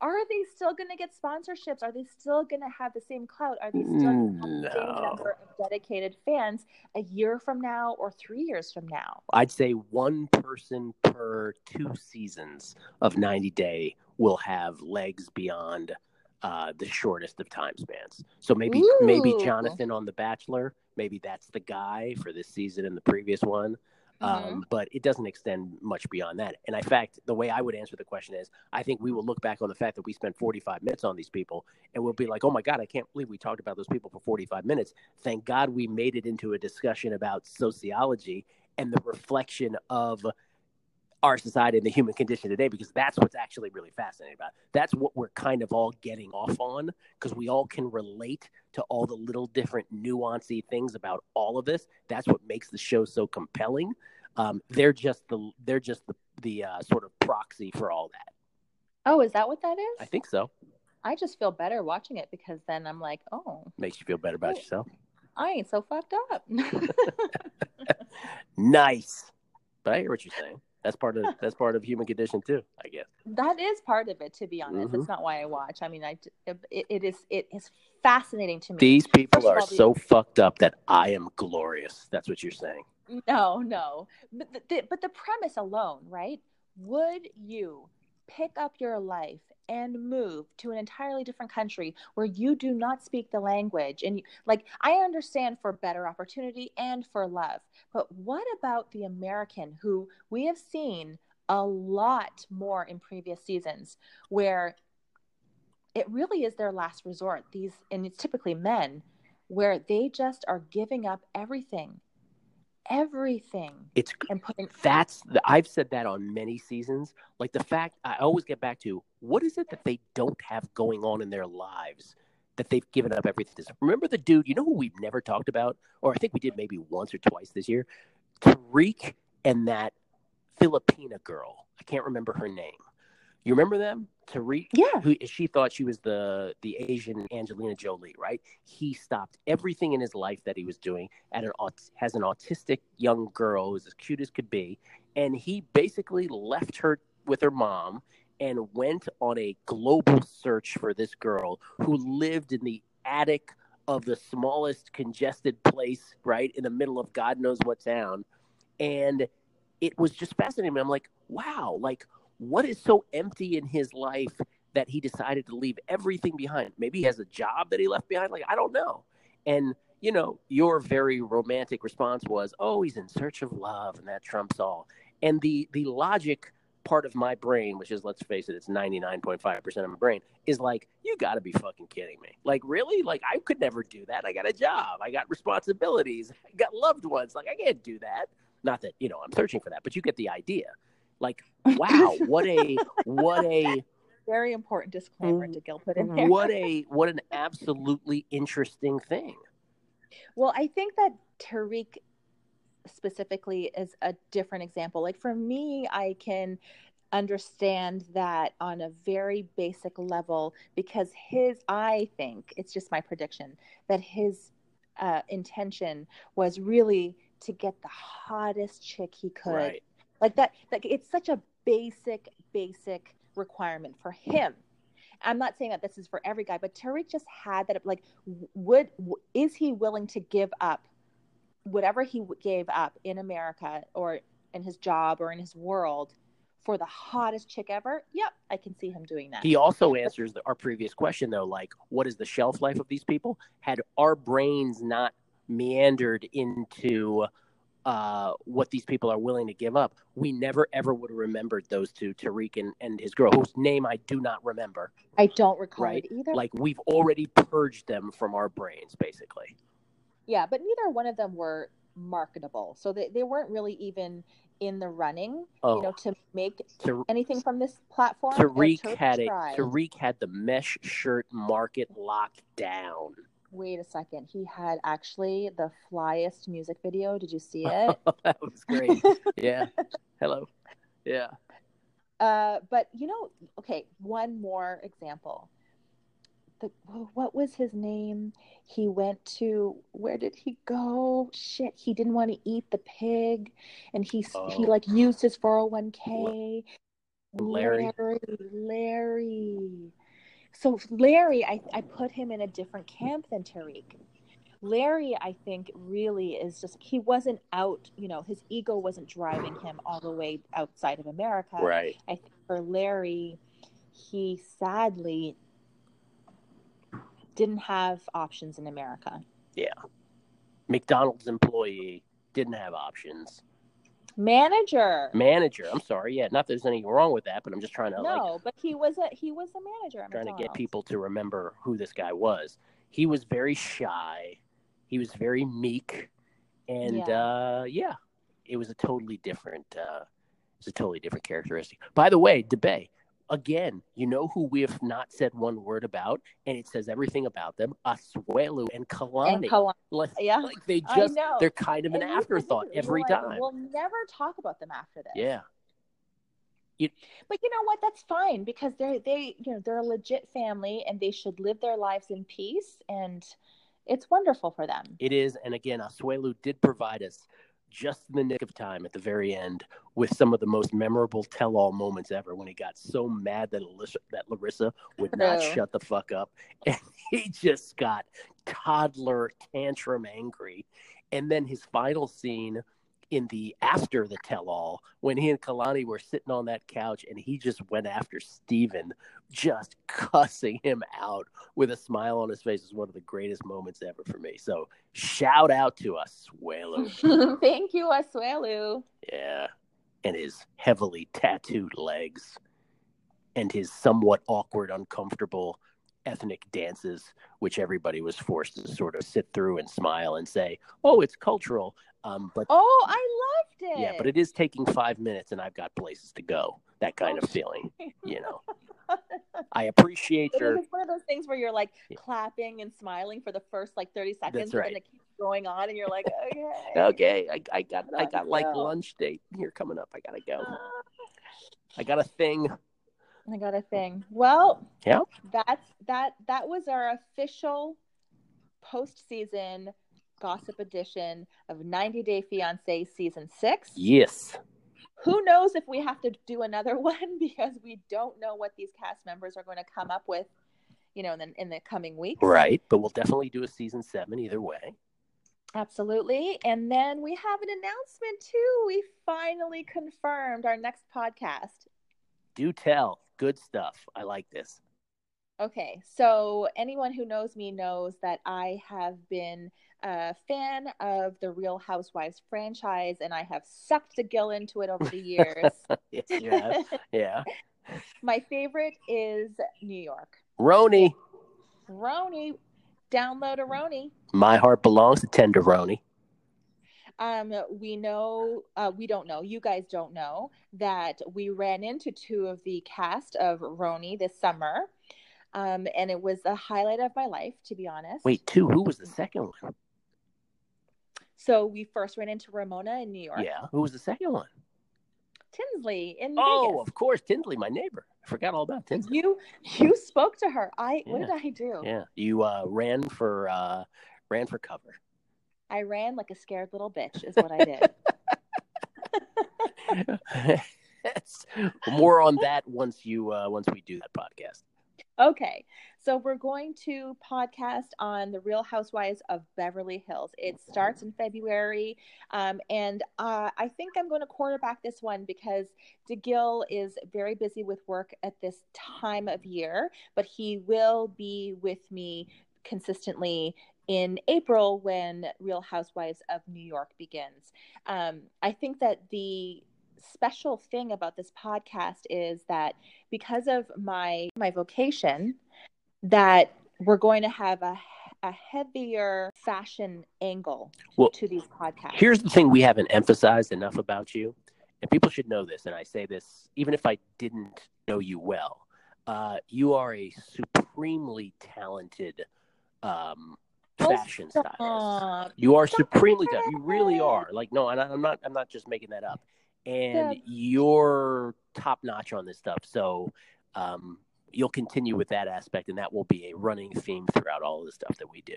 are they still going to get sponsorships? Are they still going to have the same clout? Are they still going to have no. the same number of dedicated fans a year from now or three years from now? I'd say one person per two seasons of 90 Day will have legs beyond uh, the shortest of time spans. So maybe Ooh. maybe Jonathan on The Bachelor, maybe that's the guy for this season and the previous one. Mm-hmm. Um, but it doesn't extend much beyond that. And in fact, the way I would answer the question is I think we will look back on the fact that we spent 45 minutes on these people and we'll be like, oh my God, I can't believe we talked about those people for 45 minutes. Thank God we made it into a discussion about sociology and the reflection of our society and the human condition today because that's what's actually really fascinating about it. that's what we're kind of all getting off on because we all can relate to all the little different nuancy things about all of this. That's what makes the show so compelling. Um, they're just the they're just the the uh, sort of proxy for all that. Oh is that what that is? I think so. I just feel better watching it because then i'm like oh. Makes you feel better about yourself. I ain't so fucked up. <laughs> Nice. But i hear what you're saying that's part of <laughs> that's part of human condition too i guess. That is part of it to be honest. Mm-hmm. that's not why i watch. I mean i it, it is it is fascinating to me. These people First are all, so the... fucked up that i am glorious. That's what you're saying. No no. But the, but the premise alone right? Would you pick up your life and move to an entirely different country where you do not speak the language and you, like i understand for better opportunity and for love but what about the american who we have seen a lot more in previous seasons where it really is their last resort these and it's typically men where they just are giving up everything everything. It's and putting that's the, I've said that on many seasons. Like the fact I always get back to what is it that they don't have going on in their lives that they've given up everything. Remember the dude? You know who we've never talked about, or I think we did maybe once or twice this year. Tarik and that Filipina girl. I can't remember her name. You remember them? Tarik, yeah, who she thought she was the the Asian Angelina Jolie, right? He stopped everything in his life that he was doing at an has an autistic young girl who's as cute as could be, and he basically left her with her mom and went on a global search for this girl who lived in the attic of the smallest congested place, right in the middle of God knows what town, and it was just fascinating. I'm like, wow, like what is so empty in his life that he decided to leave everything behind? Maybe he has a job that he left behind. Like, I don't know. And, you know, your very romantic response was, oh, he's in search of love and that trumps all. And the, the logic part of my brain, which is, let's face it, it's 99.5% of my brain, is like, you got to be fucking kidding me. Like, really? Like, I could never do that. I got a job. I got responsibilities. I got loved ones. Like, I can't do that. Not that, you know, I'm searching for that, but you get the idea. Like, wow, what a <laughs> what a very important disclaimer to Gil put in there. What a <laughs> what an absolutely interesting thing. Well, I think that Tarik specifically is a different example. Like for me, I can understand that on a very basic level because his I think it's just my prediction that his uh, intention was really to get the hottest chick he could right like that like it's such a basic basic requirement for him. I'm not saying that this is for every guy but tarik just had that like would is he willing to give up whatever he gave up in america or in his job or in his world for the hottest chick ever? Yep i can see him doing that. He also answers the, our previous question though like what is the shelf life of these people? Had our brains not meandered into uh, what these people are willing to give up, we never ever would have remembered those two, Tarik and, and his girl, whose name I do not remember. I don't recall Right. it either. Like we've already purged them from our brains, basically. yeah, but neither one of them were marketable. So they, they weren't really even in the running, Oh, you know, to make anything from this platform. Tarik Tarik had a tried. Tarik had the mesh shirt market locked down. Wait a second. He had actually the flyest music video. Did you see <laughs> it? that was great. yeah. Hello. Yeah. <laughs> uh, but you know, okay, one more example. The, what was his name? He went to where did he go? Shit, he didn't want to eat the pig, and he he Oh. like used his four hundred one k. Larry. Larry, Larry. So Larry, I I put him in a different camp than Tarik. Larry, I think, really is just he wasn't out. You know, his ego wasn't driving him all the way outside of America. Right. I think for Larry, he sadly didn't have options in America. Yeah. McDonald's employee didn't have options. Manager. Manager, I'm sorry. Yeah, not that there's anything wrong with that, but I'm just trying to like No, but he was a he was a manager. At trying to get people to remember who this guy was. He was very shy. He was very meek, and Yeah. uh, yeah, it was a totally different. Uh, it's a totally different characteristic. By the way, DeBay, again, you know who we have not said one word about, and it says everything about them: Asuelu and Kalani. And Kalani. like, Yeah, like they just—they're kind of an And you afterthought every like, time. We'll never talk about them after this. yeah, But you know what? That's fine because they're they you know they're a legit family and they should live their lives in peace and it's wonderful for them. It is, and again, Asuelu did provide us just in the nick of time at the very end with some of the most memorable tell-all moments ever. When he got so mad that Larissa, that Larissa would not shut the fuck up, <laughs> and he just got toddler tantrum angry. And then his final scene in the after the tell-all when he and Kalani were sitting on that couch and he just went after Steven, just <laughs> cussing him out with a smile on his face is one of the greatest moments ever for me. So shout out to Asuelu. <laughs> Thank you, Asuelu. yeah. And his heavily tattooed legs and his somewhat awkward, uncomfortable ethnic dances, which everybody was forced to sort of sit through and smile and say, oh, it's cultural. Um, but Oh, I loved it. yeah, but it is taking five minutes and I've got places to go. That kind Oh, of feeling, you know. <laughs> I appreciate It your is one of those things where you're like Yeah. clapping and smiling for the first like 30 seconds, right. and it keeps going on, and you're like, okay. okay. I, I got I got like go. lunch date here coming up. I gotta go. <sighs> I got a thing. I got a thing. Well, Yeah. that's that. That was our official postseason gossip edition of 90 Day Fiance season six. Yes. Who knows if we have to do another <laughs> one because we don't know what these cast members are going to come up with, you know, in the, in the coming weeks. Right. But we'll definitely do a season seven either way. Absolutely. And then we have an announcement too. We finally confirmed our next podcast. Do tell. Good stuff. I like this. Okay, so anyone who knows me knows that I have been a fan of the Real Housewives franchise and I have sucked the gill into it over the years. <laughs> yeah. yeah. <laughs> My favorite is New York. RHONY. RHONY, download a Roni. My heart belongs to Tenderoni. Um, we know, uh, we don't know, you guys don't know that we ran into two of the cast of RHONY this summer. Um, and it was a highlight of my life, to be honest. Wait, two. Who was the second one? So we first ran into Ramona in New York. Yeah. Who was the second one? Tinsley in Oh, Vegas. of course, Tinsley, my neighbor. I forgot all about Tinsley. You you spoke to her. I what did I do? Yeah. You uh, ran for uh, ran for cover. I ran like a scared little bitch is what I did. <laughs> <laughs> More on that once you uh, once we do that podcast. Okay. So we're going to podcast on the Real Housewives of Beverly Hills. It starts in February, um, and uh, I think I'm going to quarterback this one because DeGill is very busy with work at this time of year, but he will be with me consistently in April when Real Housewives of New York begins. Um, I think that the special thing about this podcast is that because of my my vocation that we're going to have a a heavier fashion angle well, to these podcasts. Here's the thing we haven't emphasized enough about you, and people should know this, and I say this even if I didn't know you well. Uh, you are a supremely talented um, fashion oh, stylist. You are supremely talented. You really are. Like, no, and I'm not. I'm not just making that up. And yeah. you're top notch on this stuff. So, um, you'll continue with that aspect, and that will be a running theme throughout all of the stuff that we do.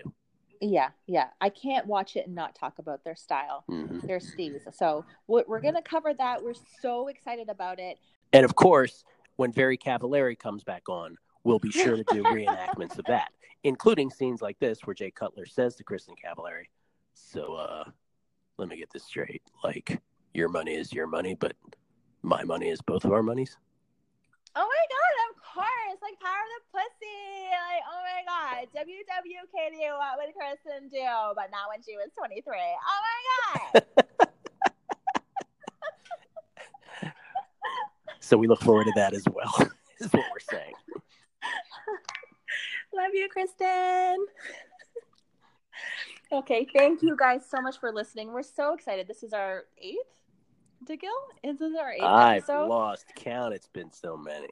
Yeah, yeah. I can't watch it and not talk about their style, mm-hmm. their steez. So we're going to cover that. We're so excited about it. And of course, when Very Cavallari comes back on, we'll be sure to do <laughs> reenactments of that, including scenes like this where Jay Cutler says to Kristin Cavallari, "So, uh, let me get this straight. Like, your money is your money, but my money is both of our monies." Oh my god! Of course, like power of the pussy. Like, oh my god, WWKD, what would Kristin do? But not when she was twenty three. Oh my god. <laughs> so we look forward to that as well. <laughs> is what we're saying. <laughs> Love you, Kristin. okay, thank you guys so much for listening. We're so excited. This is our eighth Digil. Is this our eighth I've episode? lost count. It's been so many.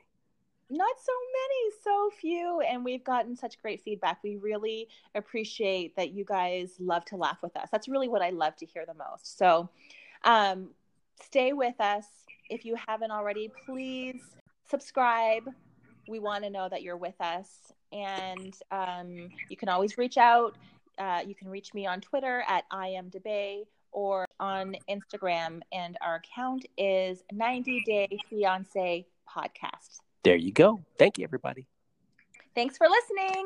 Not so many, so few, and we've gotten such great feedback. We really appreciate that you guys love to laugh with us. That's really what I love to hear the most. So, um, stay with us if you haven't already. Please subscribe. We want to know that you're with us, and um, you can always reach out. Uh, you can reach me on Twitter at I am Debay or on Instagram, and our account is 90 Day Fiance Podcast. There you go. Thank you, everybody. Thanks for listening.